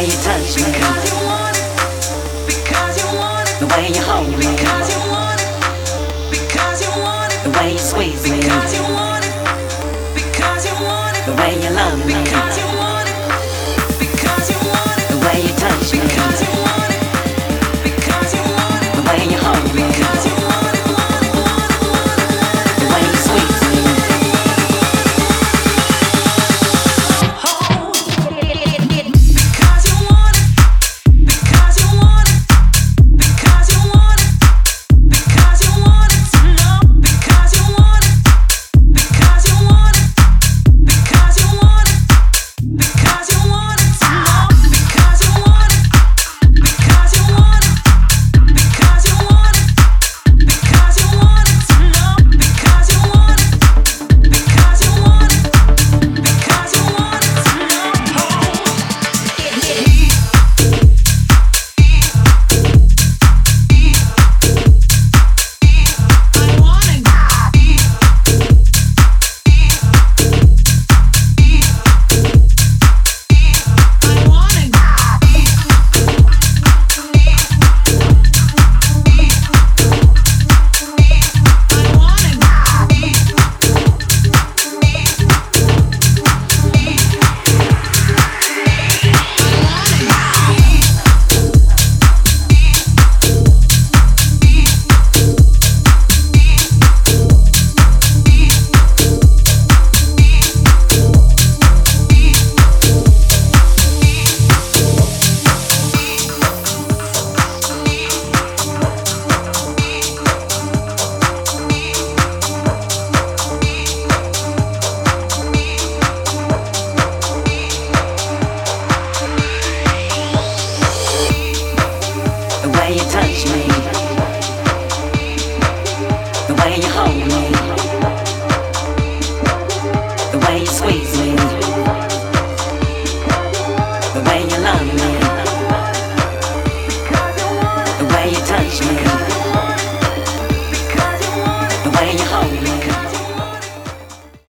way you touch me. Because you want it. Because you want it. The way you hold me. Because you want it. Because you want it. The way you squeeze me. Because you want it. Because you want it. The way you love me. The way you hold me. The way you squeeze me.